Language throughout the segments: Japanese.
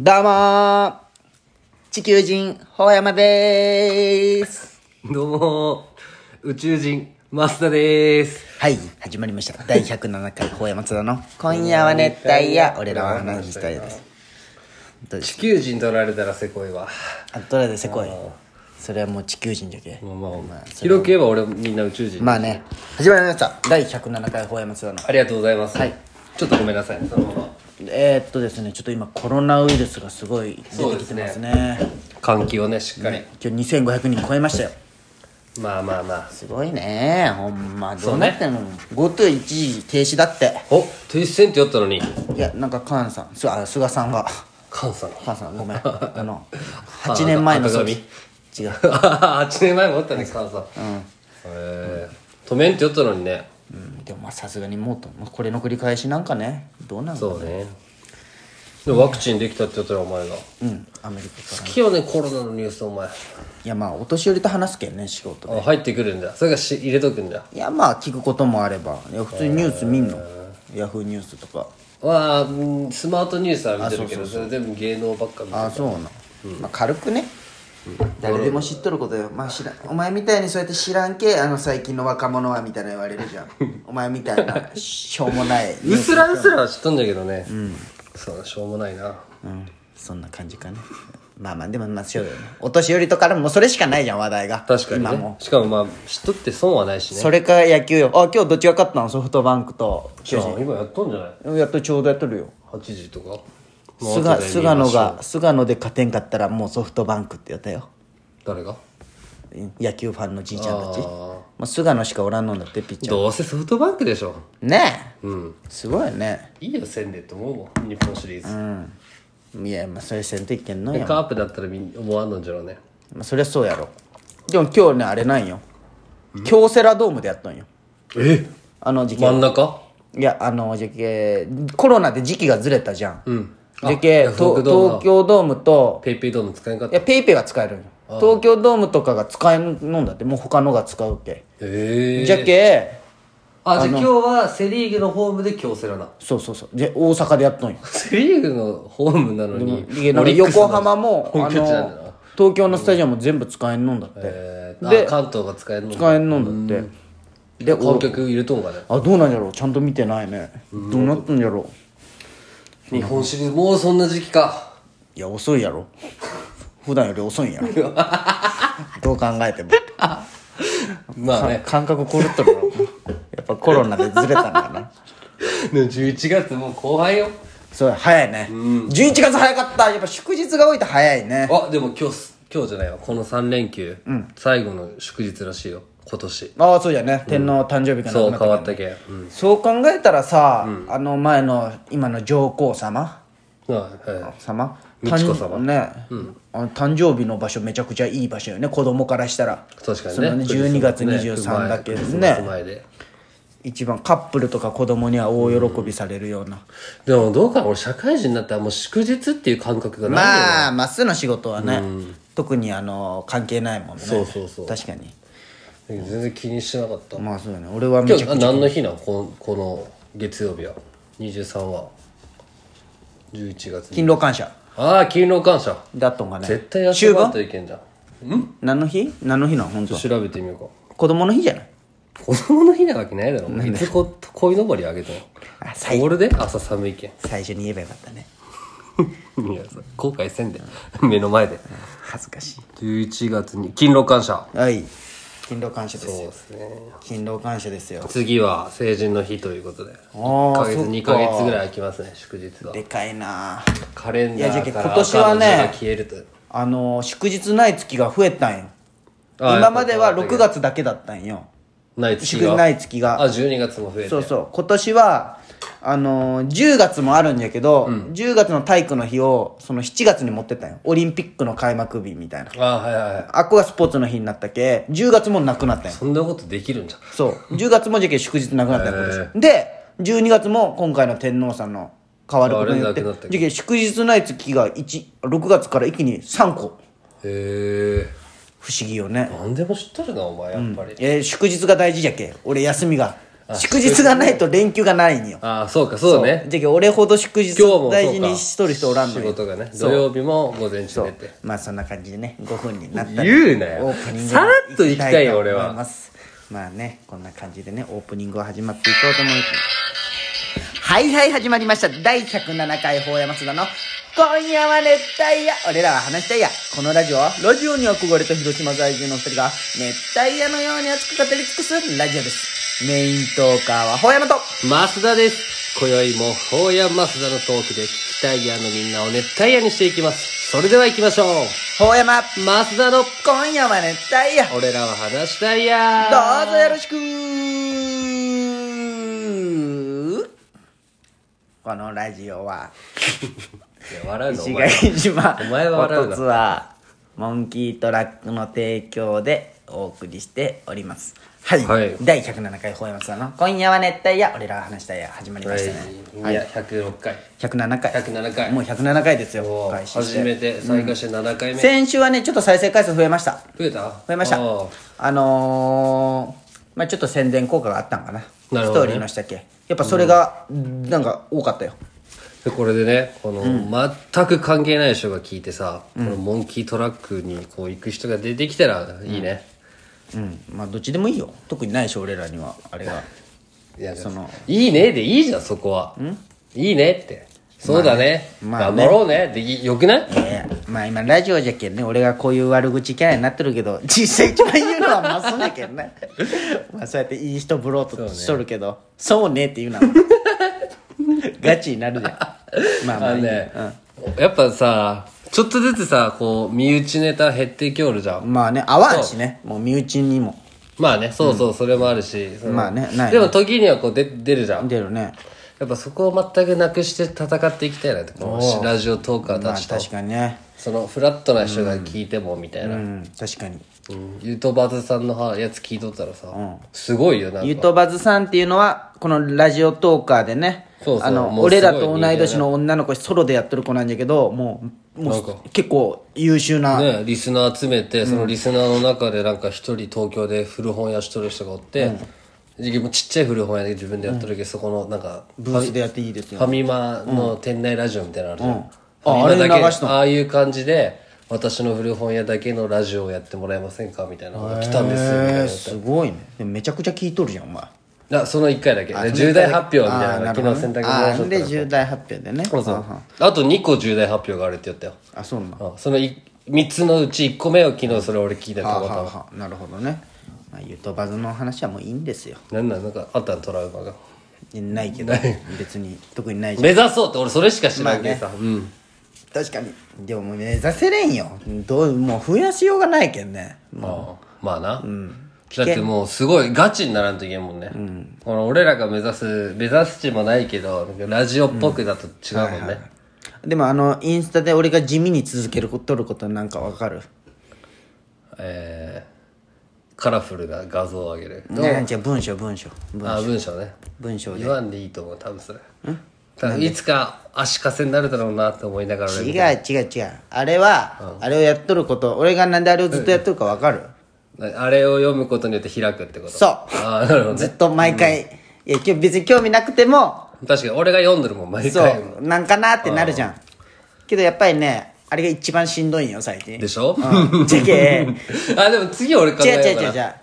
どうもー。地球人、ほうやまでーす。どうも宇宙人増田です。はい、始まりました。第107回、ほうやまつだの、今夜は熱帯夜、俺らは話したいです。どうです地球人取られたらせこいわ。あ、どれでせこい。それはもう地球人じゃけ。まあまあ広く言えば俺みんな宇宙人、まあね、始まりました。第107回、ほうやまつだの。ありがとうございます。はい。ちょっとごめんなさい。ねそのままえー、っとですね、ちょっと今コロナウイルスがすごい出てきてますね。換気をねしっかり、今日2500人超えましたよ。まあまあまあ。すごいね。ほんまどうなってんの、GoTo 一時停止だって。お停止線ってやったのに。いやなんか菅さんすあ菅さんが。菅さん。菅さんごめん。あの8年前の違う。8年前もおったね菅さん、へえ止めんって言ったのにねうんでもまあさすがにもうとまあこれの繰り返しなんかねどうなんだそうね。でもワクチンできたって言ったらお前が。うんアメリカから。好きよねコロナのニュースお前。いやまあお年寄りと話すけんね仕事で。あ入ってくるんだ。それがし入れとくんだ。いやまあ聞くこともあれば。いや普通にニュース見んの。ヤフーニュースとか。まあうんスマートニュースは見てるけどそれ全部芸能ばっか見てる。あそうな、まあ、軽くね、誰でも知っとることよ、まあ、知らんお前みたいにそうやって知らんけあの最近の若者はみたいな言われるじゃん。お前みたいなしょうもない。うすらうすらは知っとんだけどね。そうしょうもないな。うん。そんな感じかね。まあまあでもまあそうだよね。お年寄りとかでもそれしかないじゃん話題が。確かに今も。ねしかもまあ知っとって損はないしね。それか野球よ。あ今日どっちが勝ったの？ソフトバンクと。じゃあ今やっとんじゃない？やっとちょうどやっとるよ。8時とか？菅菅野が菅野で勝てんかったらもうソフトバンクってやったよ。誰が？野球ファンのじいちゃんたち。あー。まあ、菅野しかおらんのんだってピッチャー。どうせソフトバンクでしょ。ねえ。うん。すごいね。いいよせんでって思うもん日本シリーズ。うん。いやまあそれせんといけんのよ、でカープだったら思わんのんじゃろうね。まあ、そりゃそうやろ。でも今日ねあれなんよ。京セラドームでやったんよ。え？あの時期真ん中？いやあの時期コロナで時期がずれたじゃん、うん時期あヤフオクとドーム東京ドームとペイペイドーム使えんかった？いやペイペイは使える東京ドームとかが使えんのんだってもう他のが使うけ、へえ。じゃけあじゃあ今日はセ・リーグのホームで京セラなそうそうそう。で大阪でやっとんよ。セ・リーグのホームなのに横浜も東京のスタジアムも全部使えんのんだって、え。ー、であ関東が使えるの使えんのんだって。で観客入れとんかね。あどうなんじゃろう。ちゃんと見てないね。どうなったんじゃろ日本シリーズもうそんな時期か。ういや遅いやろ。普段より遅いんやろ。どう考えても。まあね。感覚狂っとるわ。やっぱコロナでずれたんだな。でも11月もう後半よ。そう早いね。11月早かった。やっぱ祝日が多いと早いね。あでも今日す今日じゃないわ。この3連休、最後の祝日らしいよ今年。ああそうじゃね天皇誕生日かなそう変わったけん、うんそう考えたらさ、あの前の今の上皇様あは様美智子様。誕ね、あの誕生日の場所めちゃくちゃいい場所よね子供からしたら。い、確かにね。ね12月クリス23マスだけどねクリスマス前で。一番カップルとか子供には大喜びされるような、でもどうかな俺社会人になったらもう祝日っていう感覚がないよ、まあまっすぐの仕事はね、特にあの関係ないもんね。そうそうそう。確かに全然気にしてなかった。まあそうだね。俺はめ今ちゃくちゃ何の日なの？このこの月曜日は。23は。11月に勤労感謝。ああ勤労感謝。だっとんがね。絶対休秋まんと分いけんじゃん。何の日？何の日なの？本当。調べてみようか。子供の日じゃない？子供の日なわけないだろ。いつこ鯉のぼりあげたの？あ最で朝寒いけん。最初に言えばよかったね。いやさ後悔せんで。目の前で。恥ずかし11月に勤労感謝。いはい勤労感謝ですよ。そうですね。勤労感謝ですよ。次は成人の日ということで。あ1ヶ月ーそっか。2ヶ月ぐらい空きますね祝日は。でかいな。カレンダーからけ今年はね消えるとあの祝日ない月が増えたんよ。あ今まではやっぱ6月だけだったんよない月が。祝日ない月が。あ12月も増えて。そうそう。今年はあのー10月もあるんやけど、10月の体育の日をその7月に持ってったんよ。オリンピックの開幕日みたいな。あはいはいはい。あっこがスポーツの日になったけ？10月もなくなったんよ。そんなことできるんじゃん。そう。10月もじゃけ祝日なくなったんよ今年で12月も今回の天皇さんの変わることによって変わるなくなったじゃけ祝日ない月が1 6月から一気に3個。へえ不思議よね、何でも知っとるなお前やっぱり、えー祝日が大事じゃけ俺休みが。祝日がないと連休がないんよ。ああそうかそうだねじゃけ俺ほど祝日今日も大事にしとる人おらんのよ。仕事がね土曜日も午前中出て。まあそんな感じでね。5分になった言うなよ。オープニングにさらっと行きたいよと俺は。思ます。まあねこんな感じでねオープニングを始まっていこうと思います。はいはい始まりました。第107回法山津田の今夜は熱帯夜。俺らは話したいや。このラジオはラジオに憧れた広島在住の二人が熱帯夜のように熱く語り尽くすラジオです。メイントーカーは法山と。増田です。今宵も法や増田のトークで聞きたいやのみんなを熱帯夜にしていきます。それでは行きましょう。法山増田の。今夜は熱帯夜。俺らは話したいや。どうぞよろしくこのラジオは。笑うのお石前垣島。お前は笑うツアーモンキートラックの提供でお送りしております。はい、はい。第107回ほえますの今夜は熱帯夜俺らが話したいや始まりましたね。はい。い。や106回。107回。107回。もう107回ですよ。初めて再開して7回目。先週はねちょっと再生回数増えました。増えた？増えました。あのー、まあちょっと宣伝効果があったんかな。ストーリーのしたっけやっぱそれが、なんか多かったよ。でこれでねこの、全く関係ない人が聞いてさ、このモンキートラックにこう行く人が出てきたらいいね、うん。まあどっちでもいいよ。特にないでしょ俺らには。あれが。いやその。いいねでいいじゃんそこは。いいねって。そうだね,、まあね。頑張ろうね。でいよくない？まあ今ラジオじゃけんね俺がこういう悪口キャラになってるけど実際一番言うのはマスだけんね。まあそうやっていい人ぶろうとしとるけどそうね。って言うな。ガチになるじゃん。まあまあねうん、やっぱさちょっとずつさこう身内ネタ減ってきおるじゃん。まあね合わんしね。もう身内にも。まあねそうそう、それもあるし。まあねないね。でも時にはこう出出るじゃん。出るね。やっぱそこを全くなくして戦っていきたいなってこのラジオトーカーまあたちと、確かにねそのフラットな人が聞いてもみたいな、うん。確かに。うんユートバズさんのはやつ聞いとったらさ、すごいよなんか。ゆとばずさんっていうのはこのラジオトーカーでねそうそう。あのもう俺らすごいと同い年の女の子ソロでやってる子なんだけどもうもなんか。う結構優秀な、ね、リスナー集めて、そのリスナーの中でなんか一人東京で古本屋しとる人がおって、自分もちっちゃい古本屋で自分でやってるけど、そこのなんかブースでやっていいですよ。ファミマの店内ラジオみたいなのあるじゃん、ああれだけ流しああいう感じで私の古本屋だけのラジオをやってもらえませんか？みたいなのが来たんですよみたいな。へーすごいね。でもめちゃくちゃ聞いとるじゃんお前。あその1回だけ。で重大発表みたいな昨日選択であったら重大発表でね。そうそう。あと2個重大発表があるって言ったよ。あそうなんはあその3つのうち1個目を昨日それ俺聞いたたあはあまたまはあなるほどね、まあ、ゆとばずの話はもういいんですよ。なんなんなんかあったのトラウマが。ないけど。別に特にないじゃん。目指そうって俺それしか知らんけどさ、うん確かに。でも目指せれんよ。どうもう増やしようがないけんね。もああまあな、だってもうすごいガチにならんといけんもんね、この俺らが目指す目指す地もないけどなんかラジオっぽくだと違うもんね、うでもあのインスタで俺が地味に続けること取ることなんかわかる？えー、カラフルな画像を上げる、ねじゃあ文章文章文あ文章ね。文章で。言わんでいいと思う多分それ多分いつか足かせになるだろうなって思いながら俺違う違う違う。あれは、あれをやっとること。俺がなんであれをずっとやっとるかわかる、あれを読むことによって開くってこと。そう。ああなるほどね。ずっと毎回、いや別に興味なくても確かに俺が読んでるもん毎そ回う。なんかなってなるじゃん。けどやっぱりねあれが一番しんどいんよ最近。でしょ、うん。じゃけ。あでも次俺考えようかな。違う違う違う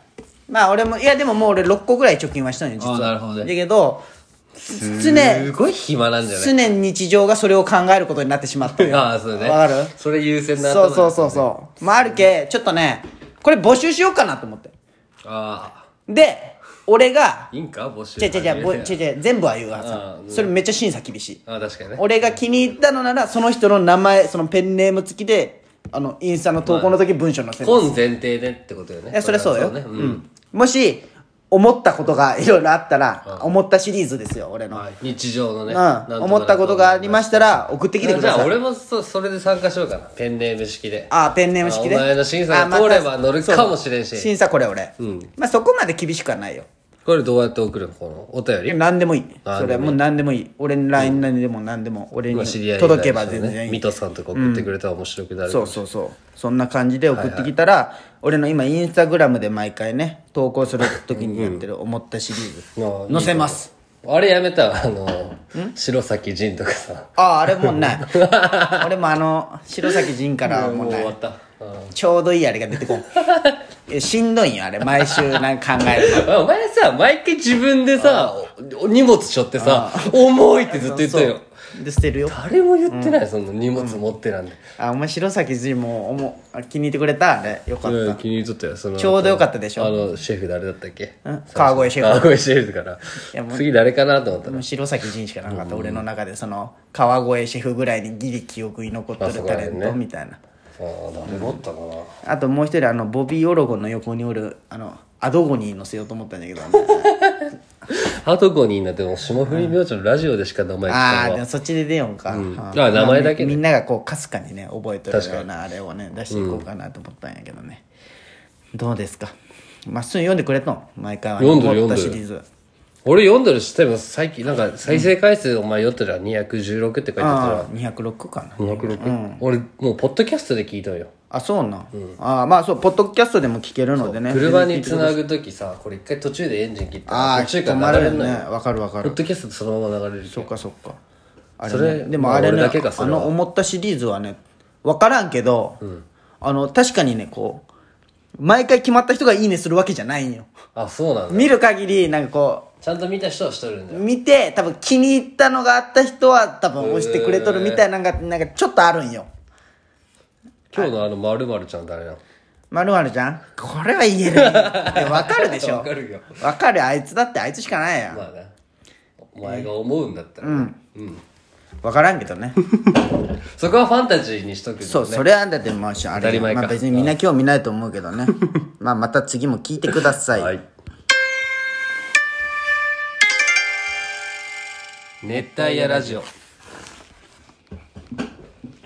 まあ俺もいやでももう俺6個ぐらい貯金はしたのよ実は。あなるほどね。だけど常すごい暇なんじゃない？常に日常がそれを考えることになってしまったよ。ああそうね。わかる？それ優先なそうそうそうそう。まああるけちょっとねこれ募集しようかなと思って。ああで俺がいいんか？募集違う違う違うぼ違う違う全部は言うわあさあそれめっちゃ審査厳しい。ああ確かにね。俺が気に入ったのならその人の名前そのペンネーム付きであのインスタの投稿の時文章載せます、本前提でってことよね。いやそれはそうよ。ねううん。ん、もし思ったことがいろいろあったら、思ったシリーズですよ俺の、はい。日常のね。うん、思ったことがありましたら送ってきてください。じゃあ俺もそそれで参加しようかな。ペンネーム式で。あペンネーム式で。あお前の審査が通れば乗るかもしれんし。審査これ俺、ん。まあそこまで厳しくはないよこれどうやって送るの？このお便り？何でもいい。あそれはもう何でもいい。俺に LINE 何でも何でも俺にまあ知り合い届けば全然いい。水戸さんとか送ってくれたら面白くなるそうそうそう。そんな感じで送ってきたら、俺の今インスタグラムで毎回ね投稿する時にやってる思ったシリーズ載せます。あれやめたわ。あの白崎仁とかさ。あああれもうない。俺もあの白崎仁からはもうない。終わったちょうどいいあれが出てこん。えしんどいんよあれ。毎週なんか考える お前さ毎回自分でさお荷物背負ってさ重いってずっと言ったよで捨てるよ。誰も言ってない、そんな荷物持ってなんで、あお前白崎仁もおもあ気に入ってくれた？あれよかった。うん気に入っとったよそのちょうどよかったでしょ？あのシェフ誰だったっけ？うん。川越シェフ。川越シェフから。次誰かなと思ったら。白崎仁しかなかった、俺の中でその川越シェフぐらいにギリ記憶に残ってるタレントみたいなああ誰もおったかな、あともう一人あのボビー・オロゴンの横におるあのアドゴニー乗せようと思ったんだけど、ね、ハトコになっても霜降り明星のラジオでしか名前聞あかんわ。あでもそっちで出ようか、ん。あ。名前だけねみみんながこうかすかにね覚えてるようなあれをね出していこうかなと思ったんやけどね、どうですか？まっすぐ読んでくれとん？毎回は読んでる思った読んでる。シリーズ俺読んでるしでも最近なんか再生回数お前読ってたら216って書いてあああ206かな。ったら206、俺もうポッドキャストで聞いたのよ。あそうなん、ああまあそうポッドキャストでも聞けるのでね。車につなぐ時さこれ一回途中でエンジン切ったああら途中から流れるのよわかるわかる。ポッドキャストでそのまま流れるそっかそっか。あれ、それね、でもあれねれは。の思ったシリーズはね分からんけど、あの確かにねこう毎回決まった人がいいねするわけじゃないんよ。あそうなんだ。見る限りなんかこちゃんと見た人はしとるんだうよ。見て多分気に入ったのがあった人は多分押してくれとるみたいなのがなんかちょっとあるんよ。今日のあのまるちゃん誰なのまるまるちゃん？これは言える分 かるでしょ。わかるよ。分かる。あいつだってあいつしかないやん。まあね。お前が思うんだったら、うん。分からんけどね。そこはファンタジーにしとくけどね。そう、それはだってまあ、あれ当たり前か。まあ別にみんな興味ないと思うけどね。まあまた次も聞いてください。はい熱帯夜ラジオ。